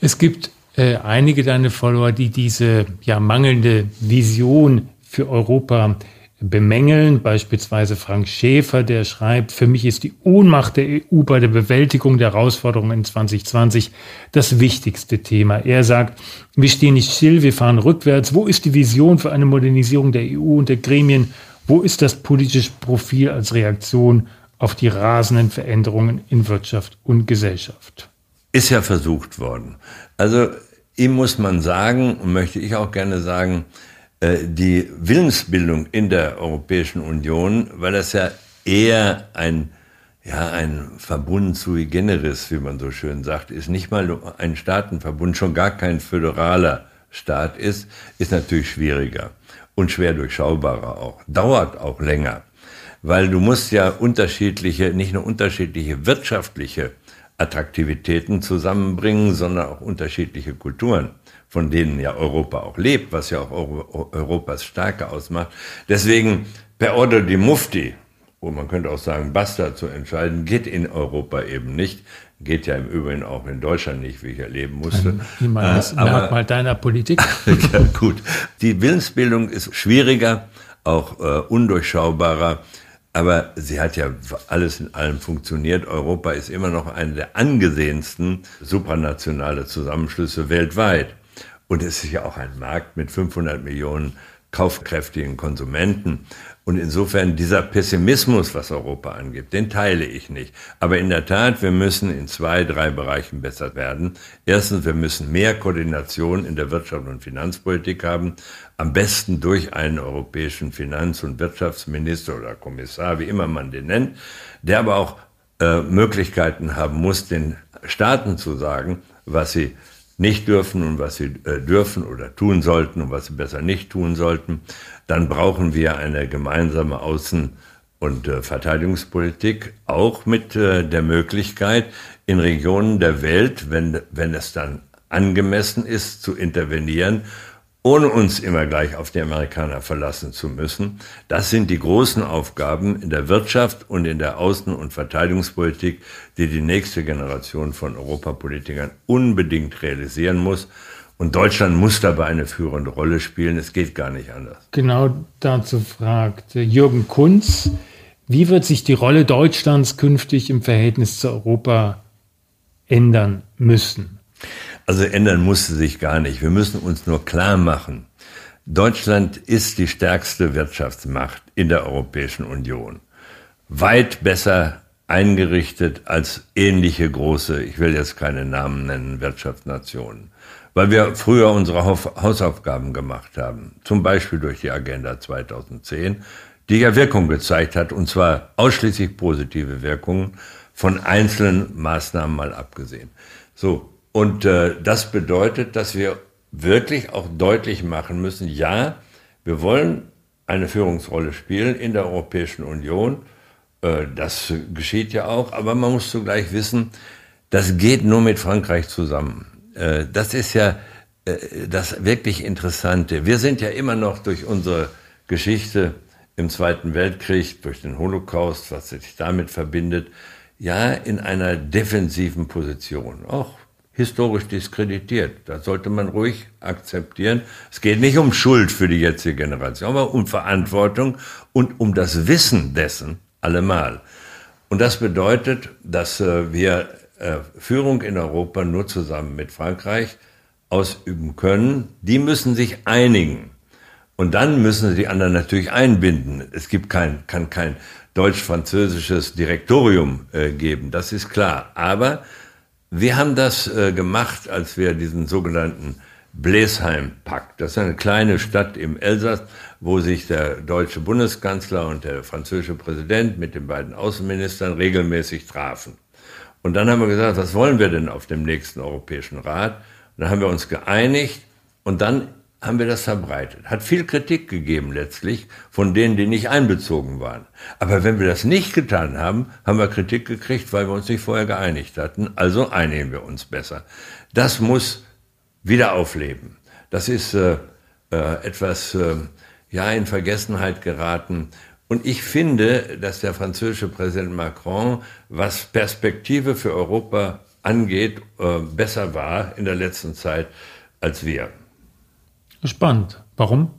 Es gibt äh, einige deiner Follower, die diese ja mangelnde Vision für Europa bemängeln, beispielsweise Frank Schäfer, der schreibt, für mich ist die Ohnmacht der EU bei der Bewältigung der Herausforderungen in 2020 das wichtigste Thema. Er sagt, wir stehen nicht still, wir fahren rückwärts. Wo ist die Vision für eine Modernisierung der EU und der Gremien? Wo ist das politische Profil als Reaktion auf die rasenden Veränderungen in Wirtschaft und Gesellschaft? Ist ja versucht worden. Also ihm muss man sagen, möchte ich auch gerne sagen, äh, die Willensbildung in der Europäischen Union, weil das ja eher ein, ja, ein Verbund sui generis, wie man so schön sagt, ist nicht mal ein Staatenverbund, schon gar kein föderaler Staat ist, ist natürlich schwieriger und schwer durchschaubarer auch. Dauert auch länger, weil du musst ja unterschiedliche, nicht nur unterschiedliche wirtschaftliche Attraktivitäten zusammenbringen, sondern auch unterschiedliche Kulturen von denen ja Europa auch lebt, was ja auch Europas Stärke ausmacht. Deswegen per Order di Mufti, wo man könnte auch sagen, basta zu entscheiden, geht in Europa eben nicht. Geht ja im Übrigen auch in Deutschland nicht, wie ich erleben musste. Das äh, Merkmal deiner Politik. ja, gut. Die Willensbildung ist schwieriger, auch äh, undurchschaubarer. Aber sie hat ja alles in allem funktioniert. Europa ist immer noch eine der angesehensten supranationale Zusammenschlüsse weltweit. Und es ist ja auch ein Markt mit 500 Millionen kaufkräftigen Konsumenten. Und insofern dieser Pessimismus, was Europa angeht, den teile ich nicht. Aber in der Tat, wir müssen in zwei, drei Bereichen besser werden. Erstens, wir müssen mehr Koordination in der Wirtschaft und Finanzpolitik haben. Am besten durch einen europäischen Finanz- und Wirtschaftsminister oder Kommissar, wie immer man den nennt, der aber auch äh, Möglichkeiten haben muss, den Staaten zu sagen, was sie nicht dürfen und was sie äh, dürfen oder tun sollten und was sie besser nicht tun sollten, dann brauchen wir eine gemeinsame Außen- und äh, Verteidigungspolitik, auch mit äh, der Möglichkeit, in Regionen der Welt, wenn, wenn es dann angemessen ist, zu intervenieren ohne uns immer gleich auf die Amerikaner verlassen zu müssen. Das sind die großen Aufgaben in der Wirtschaft und in der Außen- und Verteidigungspolitik, die die nächste Generation von Europapolitikern unbedingt realisieren muss. Und Deutschland muss dabei eine führende Rolle spielen. Es geht gar nicht anders. Genau dazu fragt Jürgen Kunz, wie wird sich die Rolle Deutschlands künftig im Verhältnis zu Europa ändern müssen? Also ändern musste sich gar nicht. Wir müssen uns nur klar machen, Deutschland ist die stärkste Wirtschaftsmacht in der Europäischen Union. Weit besser eingerichtet als ähnliche große, ich will jetzt keine Namen nennen, Wirtschaftsnationen. Weil wir früher unsere Hausaufgaben gemacht haben, zum Beispiel durch die Agenda 2010, die ja Wirkung gezeigt hat, und zwar ausschließlich positive Wirkungen, von einzelnen Maßnahmen mal abgesehen. So, und äh, das bedeutet, dass wir wirklich auch deutlich machen müssen, ja, wir wollen eine Führungsrolle spielen in der Europäischen Union. Äh, das geschieht ja auch, aber man muss zugleich wissen, das geht nur mit Frankreich zusammen. Äh, das ist ja äh, das wirklich Interessante. Wir sind ja immer noch durch unsere Geschichte im Zweiten Weltkrieg, durch den Holocaust, was sich damit verbindet, ja in einer defensiven Position. Auch historisch diskreditiert. Das sollte man ruhig akzeptieren. Es geht nicht um Schuld für die jetzige Generation, aber um Verantwortung und um das Wissen dessen allemal. Und das bedeutet, dass äh, wir äh, Führung in Europa nur zusammen mit Frankreich ausüben können. Die müssen sich einigen. Und dann müssen sie die anderen natürlich einbinden. Es gibt kein, kann kein deutsch-französisches Direktorium äh, geben, das ist klar. Aber wir haben das äh, gemacht, als wir diesen sogenannten Blesheim-Pakt, das ist eine kleine Stadt im Elsass, wo sich der deutsche Bundeskanzler und der französische Präsident mit den beiden Außenministern regelmäßig trafen. Und dann haben wir gesagt, was wollen wir denn auf dem nächsten Europäischen Rat? Und dann haben wir uns geeinigt und dann haben wir das verbreitet. Hat viel Kritik gegeben letztlich von denen, die nicht einbezogen waren. Aber wenn wir das nicht getan haben, haben wir Kritik gekriegt, weil wir uns nicht vorher geeinigt hatten. Also einigen wir uns besser. Das muss wieder aufleben. Das ist äh, äh, etwas äh, ja in Vergessenheit geraten Und ich finde, dass der französische Präsident Macron, was Perspektive für Europa angeht, äh, besser war in der letzten Zeit als wir. Spannend. Warum?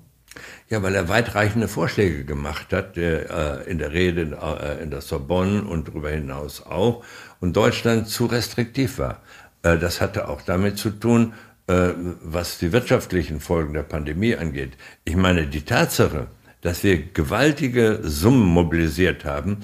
Ja, weil er weitreichende Vorschläge gemacht hat, äh, in der Rede äh, in der Sorbonne und darüber hinaus auch, und Deutschland zu restriktiv war. Äh, das hatte auch damit zu tun, was die wirtschaftlichen Folgen der Pandemie angeht. Ich meine, die Tatsache, dass wir gewaltige Summen mobilisiert haben,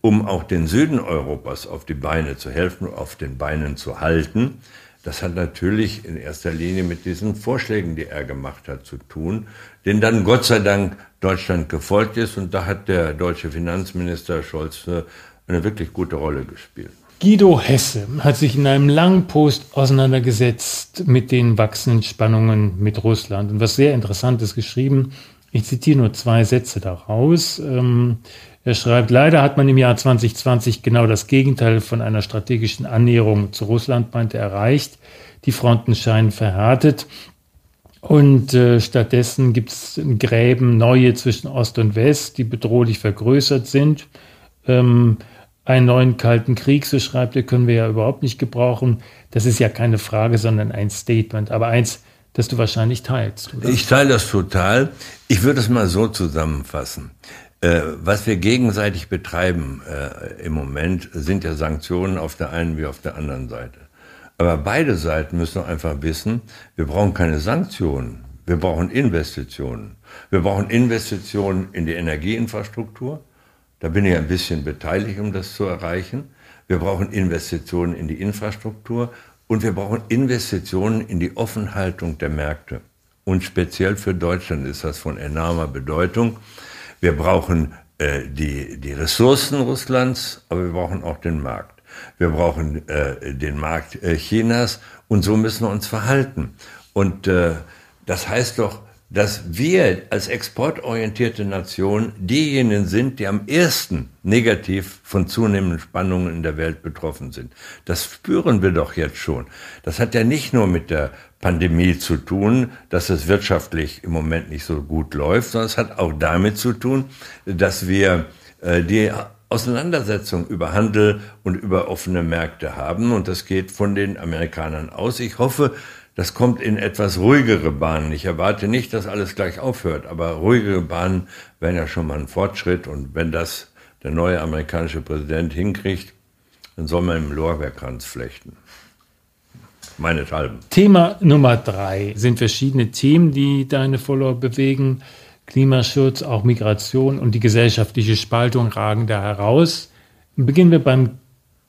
um auch den Süden Europas auf die Beine zu helfen, auf den Beinen zu halten, das hat natürlich in erster Linie mit diesen Vorschlägen, die er gemacht hat, zu tun, denen dann Gott sei Dank Deutschland gefolgt ist. Und da hat der deutsche Finanzminister Scholz eine wirklich gute Rolle gespielt. Guido Hesse hat sich in einem langen Post auseinandergesetzt mit den wachsenden Spannungen mit Russland und was sehr Interessantes geschrieben. Ich zitiere nur zwei Sätze daraus. Ähm, er schreibt, leider hat man im Jahr 2020 genau das Gegenteil von einer strategischen Annäherung zu Russland, meinte, erreicht. Die Fronten scheinen verhärtet. Und äh, stattdessen gibt es Gräben, neue zwischen Ost und West, die bedrohlich vergrößert sind. Ähm, einen neuen Kalten Krieg, so schreibt er, können wir ja überhaupt nicht gebrauchen. Das ist ja keine Frage, sondern ein Statement. Aber eins, das du wahrscheinlich teilst. Oder? Ich teile das total. Ich würde es mal so zusammenfassen. Äh, was wir gegenseitig betreiben äh, im Moment, sind ja Sanktionen auf der einen wie auf der anderen Seite. Aber beide Seiten müssen einfach wissen, wir brauchen keine Sanktionen, wir brauchen Investitionen. Wir brauchen Investitionen in die Energieinfrastruktur. Da bin ich ein bisschen beteiligt, um das zu erreichen. Wir brauchen Investitionen in die Infrastruktur und wir brauchen Investitionen in die Offenhaltung der Märkte. Und speziell für Deutschland ist das von enormer Bedeutung. Wir brauchen äh, die, die Ressourcen Russlands, aber wir brauchen auch den Markt. Wir brauchen äh, den Markt äh, Chinas und so müssen wir uns verhalten. Und äh, das heißt doch, dass wir als exportorientierte Nation diejenigen sind, die am ersten negativ von zunehmenden Spannungen in der Welt betroffen sind. Das spüren wir doch jetzt schon. Das hat ja nicht nur mit der Pandemie zu tun, dass es wirtschaftlich im Moment nicht so gut läuft, sondern es hat auch damit zu tun, dass wir äh, die Auseinandersetzung über Handel und über offene Märkte haben. Und das geht von den Amerikanern aus. Ich hoffe, das kommt in etwas ruhigere Bahnen. Ich erwarte nicht, dass alles gleich aufhört, aber ruhigere Bahnen wären ja schon mal ein Fortschritt. Und wenn das der neue amerikanische Präsident hinkriegt, dann soll man im Lorbeerkranz flechten. Meinethalben. Thema Nummer drei sind verschiedene Themen, die deine Follower bewegen. Klimaschutz, auch Migration und die gesellschaftliche Spaltung ragen da heraus. Beginnen wir beim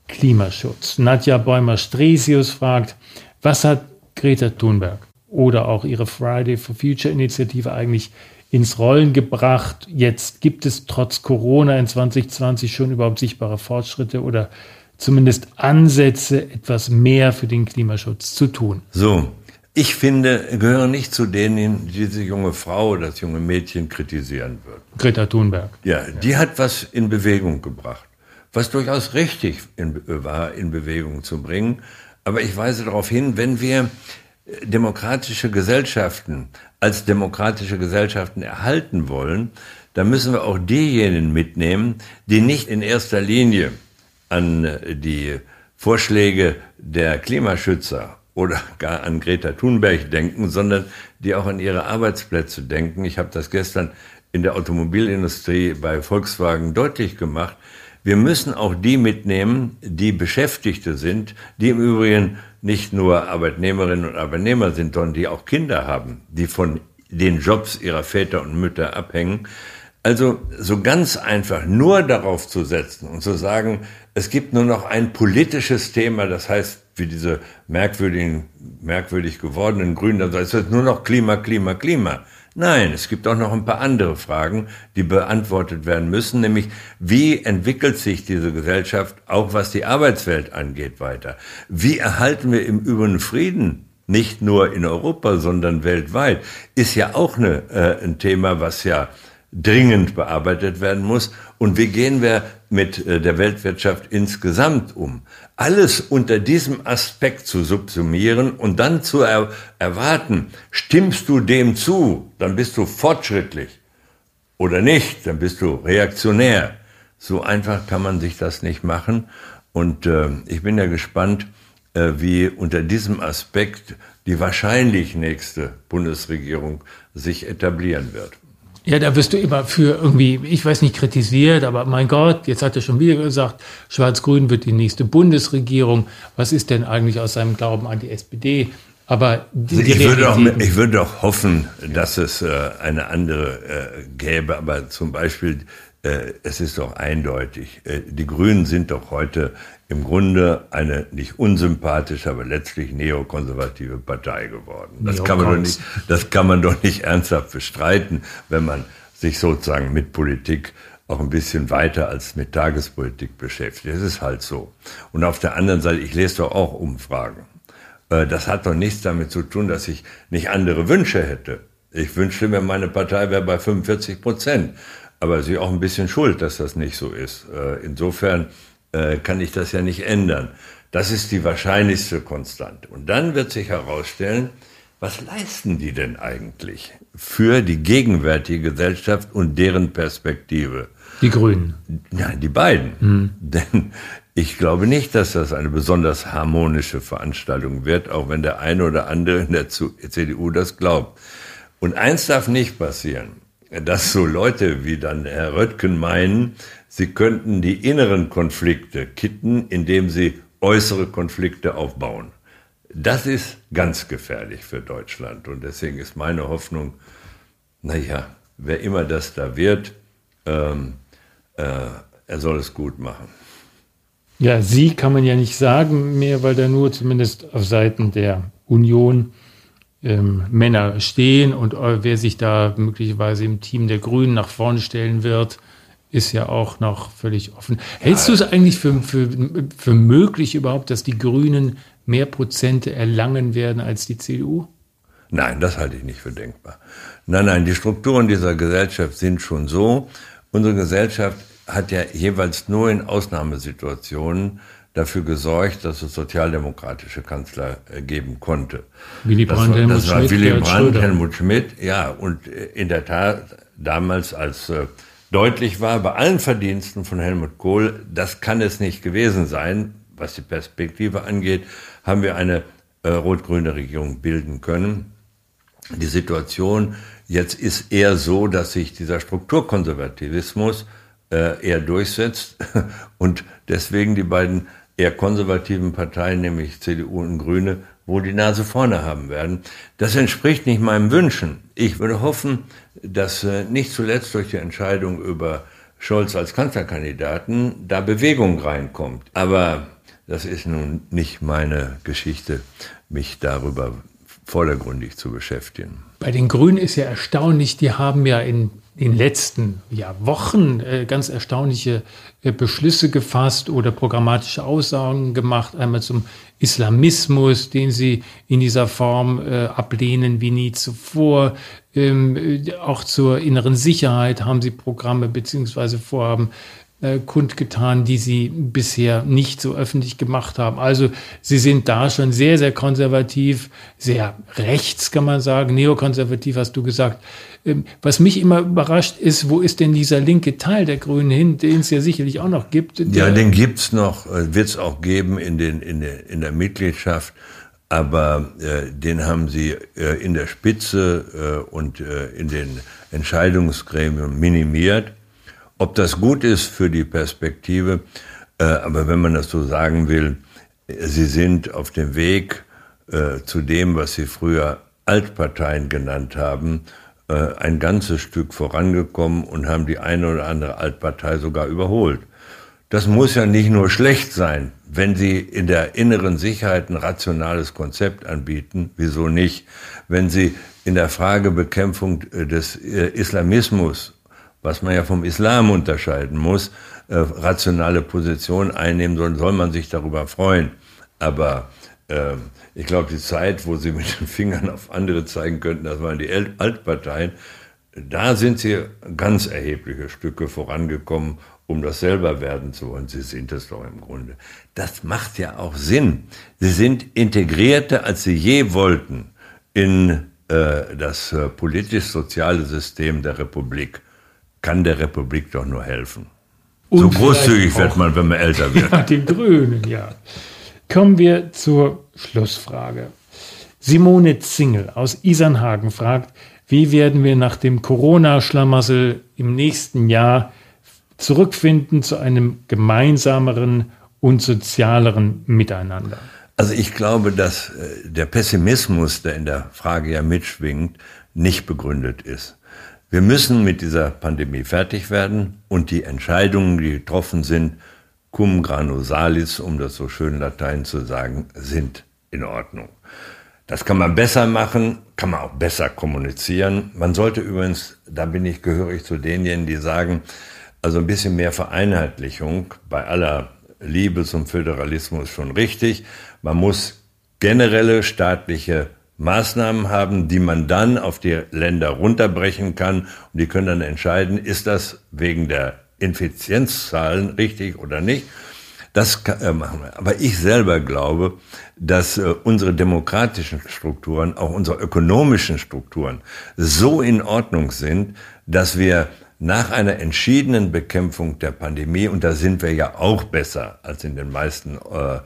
Klimaschutz. Nadja Bäumer-Stresius fragt, was hat Greta Thunberg oder auch ihre Friday for Future Initiative eigentlich ins Rollen gebracht. Jetzt gibt es trotz Corona in 2020 schon überhaupt sichtbare Fortschritte oder zumindest Ansätze, etwas mehr für den Klimaschutz zu tun. So, ich finde, gehöre nicht zu denen, die diese junge Frau oder das junge Mädchen kritisieren würden. Greta Thunberg. Ja, die hat was in Bewegung gebracht, was durchaus richtig in, war, in Bewegung zu bringen. Aber ich weise darauf hin, wenn wir demokratische Gesellschaften als demokratische Gesellschaften erhalten wollen, dann müssen wir auch diejenigen mitnehmen, die nicht in erster Linie an die Vorschläge der Klimaschützer oder gar an Greta Thunberg denken, sondern die auch an ihre Arbeitsplätze denken. Ich habe das gestern in der Automobilindustrie bei Volkswagen deutlich gemacht. Wir müssen auch die mitnehmen, die Beschäftigte sind, die im Übrigen nicht nur Arbeitnehmerinnen und Arbeitnehmer sind, sondern die auch Kinder haben, die von den Jobs ihrer Väter und Mütter abhängen. Also so ganz einfach nur darauf zu setzen und zu sagen, es gibt nur noch ein politisches Thema, das heißt, wie diese merkwürdigen, merkwürdig gewordenen Grünen, dann heißt nur noch Klima, Klima, Klima. Nein, es gibt auch noch ein paar andere Fragen, die beantwortet werden müssen, nämlich wie entwickelt sich diese Gesellschaft, auch was die Arbeitswelt angeht, weiter? Wie erhalten wir im Übrigen Frieden? Nicht nur in Europa, sondern weltweit. Ist ja auch eine, äh, ein Thema, was ja dringend bearbeitet werden muss. Und wie gehen wir mit äh, der Weltwirtschaft insgesamt um? Alles unter diesem Aspekt zu subsumieren und dann zu er erwarten, stimmst du dem zu, dann bist du fortschrittlich oder nicht, dann bist du reaktionär. So einfach kann man sich das nicht machen. Und äh, ich bin ja gespannt, äh, wie unter diesem Aspekt die wahrscheinlich nächste Bundesregierung sich etablieren wird. Ja, da wirst du immer für irgendwie, ich weiß nicht, kritisiert, aber mein Gott, jetzt hat er schon wieder gesagt, Schwarz-Grün wird die nächste Bundesregierung. Was ist denn eigentlich aus seinem Glauben an die SPD? Aber die, also ich, würde auch, ich würde auch hoffen, dass es äh, eine andere äh, gäbe, aber zum Beispiel, es ist doch eindeutig, äh, die Grünen sind doch heute im Grunde eine nicht unsympathische, aber letztlich neokonservative Partei geworden. Das kann, man doch nicht, das kann man doch nicht ernsthaft bestreiten, wenn man sich sozusagen mit Politik auch ein bisschen weiter als mit Tagespolitik beschäftigt. Das ist halt so. Und auf der anderen Seite, ich lese doch auch Umfragen. Äh, das hat doch nichts damit zu tun, dass ich nicht andere Wünsche hätte. Ich wünschte mir, meine Partei wäre bei 45 Prozent. Aber sie auch ein bisschen schuld, dass das nicht so ist. Äh, insofern äh, kann ich das ja nicht ändern. Das ist die wahrscheinlichste Konstante. Und dann wird sich herausstellen, was leisten die denn eigentlich für die gegenwärtige Gesellschaft und deren Perspektive? Die Grünen. Nein, die beiden. Mhm. Denn ich glaube nicht, dass das eine besonders harmonische Veranstaltung wird, auch wenn der eine oder andere in der CDU das glaubt. Und eins darf nicht passieren, dass so Leute wie dann Herr Röttgen meinen, sie könnten die inneren Konflikte kitten, indem sie äußere Konflikte aufbauen. Das ist ganz gefährlich für Deutschland. Und deswegen ist meine Hoffnung, naja, wer immer das da wird, ähm, äh, er soll es gut machen. Ja, sie kann man ja nicht sagen mehr, weil da nur zumindest auf Seiten der Union ähm, Männer stehen und äh, wer sich da möglicherweise im Team der Grünen nach vorne stellen wird, ist ja auch noch völlig offen. Hältst du es eigentlich für, für, für möglich überhaupt, dass die Grünen mehr Prozente erlangen werden als die CDU? Nein, das halte ich nicht für denkbar. Nein, nein, die Strukturen dieser Gesellschaft sind schon so. Unsere Gesellschaft hat ja jeweils nur in Ausnahmesituationen dafür gesorgt, dass es sozialdemokratische Kanzler äh, geben konnte. Willy Brandt, Helmut das war Schmidt, Willy Brandt, Helmut Schmidt, ja, und äh, in der Tat damals als äh, deutlich war, bei allen Verdiensten von Helmut Kohl, das kann es nicht gewesen sein, was die Perspektive angeht, haben wir eine äh, rot-grüne Regierung bilden können. Die Situation jetzt ist eher so, dass sich dieser Strukturkonservativismus äh, eher durchsetzt und deswegen die beiden eher konservativen Parteien, nämlich CDU und Grüne, wohl die Nase vorne haben werden. Das entspricht nicht meinem Wünschen. Ich würde hoffen, dass äh, nicht zuletzt durch die Entscheidung über Scholz als Kanzlerkandidaten da Bewegung reinkommt. Aber das ist nun nicht meine Geschichte, mich darüber vordergründig zu beschäftigen. Bei den Grünen ist ja erstaunlich, die haben ja in den letzten ja, Wochen äh, ganz erstaunliche äh, Beschlüsse gefasst oder programmatische Aussagen gemacht. Einmal zum Islamismus, den sie in dieser Form äh, ablehnen wie nie zuvor. Ähm, äh, auch zur inneren Sicherheit haben sie Programme beziehungsweise Vorhaben äh, kundgetan, die sie bisher nicht so öffentlich gemacht haben. Also sie sind da schon sehr, sehr konservativ, sehr rechts kann man sagen, neokonservativ hast du gesagt. Ähm, was mich immer überrascht ist, wo ist denn dieser linke Teil der Grünen hin, den es ja sicherlich auch noch gibt? Ja, den gibt's noch, äh, wird es auch geben in, den, in, der, in der Mitgliedschaft aber äh, den haben sie äh, in der Spitze äh, und äh, in den Entscheidungsgremien minimiert. Ob das gut ist für die Perspektive, äh, aber wenn man das so sagen will, sie sind auf dem Weg äh, zu dem, was sie früher Altparteien genannt haben, äh, ein ganzes Stück vorangekommen und haben die eine oder andere Altpartei sogar überholt. Das muss ja nicht nur schlecht sein, wenn Sie in der inneren Sicherheit ein rationales Konzept anbieten. Wieso nicht? Wenn Sie in der Fragebekämpfung äh, des äh, Islamismus was man ja vom Islam unterscheiden muss, äh, rationale Position einnehmen soll, soll man sich darüber freuen. Aber äh, ich glaube, die Zeit, wo sie mit den Fingern auf andere zeigen könnten, das waren die Altparteien, da sind sie ganz erhebliche Stücke vorangekommen, um das selber werden zu wollen. Sie sind es doch im Grunde. Das macht ja auch Sinn. Sie sind integrierter, als sie je wollten, in äh, das äh, politisch-soziale System der Republik. Kann der Republik doch nur helfen. Und so großzügig wird man, wenn man älter wird. Ja, den Grünen, ja. Kommen wir zur Schlussfrage. Simone Zingel aus Isernhagen fragt, wie werden wir nach dem Corona-Schlamassel im nächsten Jahr zurückfinden zu einem gemeinsameren und sozialeren Miteinander? Also ich glaube, dass äh, der Pessimismus, der in der Frage ja mitschwingt, nicht begründet ist. Wir müssen mit dieser Pandemie fertig werden und die Entscheidungen, die getroffen sind, cum grano salis, um das so schön Latein zu sagen, sind in Ordnung. Das kann man besser machen, kann man auch besser kommunizieren. Man sollte übrigens, da bin ich gehörig zu denjenigen, die sagen, also ein bisschen mehr Vereinheitlichung bei aller Liebe zum Föderalismus schon richtig. Man muss generelle staatliche Maßnahmen haben, die man dann auf die Länder runterbrechen kann und die können dann entscheiden, ist das wegen der Infizienzzahlen richtig oder nicht. Das kann, äh, machen wir. Aber ich selber glaube, dass äh, unsere demokratischen Strukturen, auch unsere ökonomischen Strukturen so in Ordnung sind, dass wir nach einer entschiedenen Bekämpfung der Pandemie, und da sind wir ja auch besser als in den meisten äh,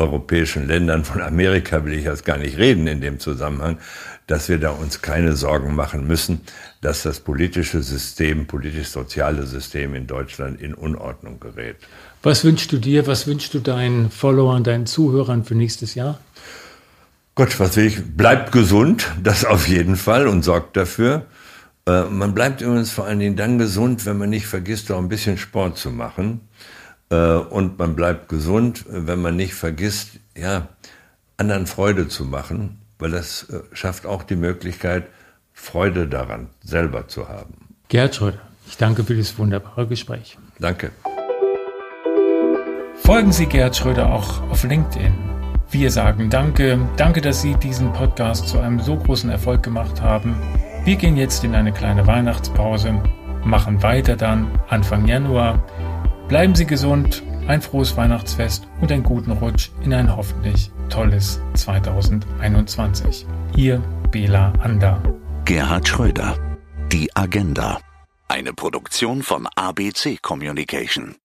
europäischen Ländern, von Amerika will ich jetzt gar nicht reden in dem Zusammenhang, dass wir da uns keine Sorgen machen müssen, dass das politische System, politisch-soziale System in Deutschland in Unordnung gerät. Was wünschst du dir, was wünschst du deinen Followern, deinen Zuhörern für nächstes Jahr? Gott, was will ich? Bleibt gesund, das auf jeden Fall und sorgt dafür. Äh, man bleibt übrigens vor allen Dingen dann gesund, wenn man nicht vergisst, auch ein bisschen Sport zu machen. Äh, und man bleibt gesund, wenn man nicht vergisst, ja, anderen Freude zu machen, weil das äh, schafft auch die Möglichkeit, Freude daran selber zu haben. Gerhard Schröder, ich danke für das wunderbare Gespräch. Danke. Folgen Sie Gerhard Schröder auch auf LinkedIn. Wir sagen Danke, danke, dass Sie diesen Podcast zu einem so großen Erfolg gemacht haben. Wir gehen jetzt in eine kleine Weihnachtspause, machen weiter dann Anfang Januar. Bleiben Sie gesund, ein frohes Weihnachtsfest und einen guten Rutsch in ein hoffentlich tolles 2021. Ihr Bela Ander. Gerhard Schröder. Die Agenda. Eine Produktion von ABC Communication.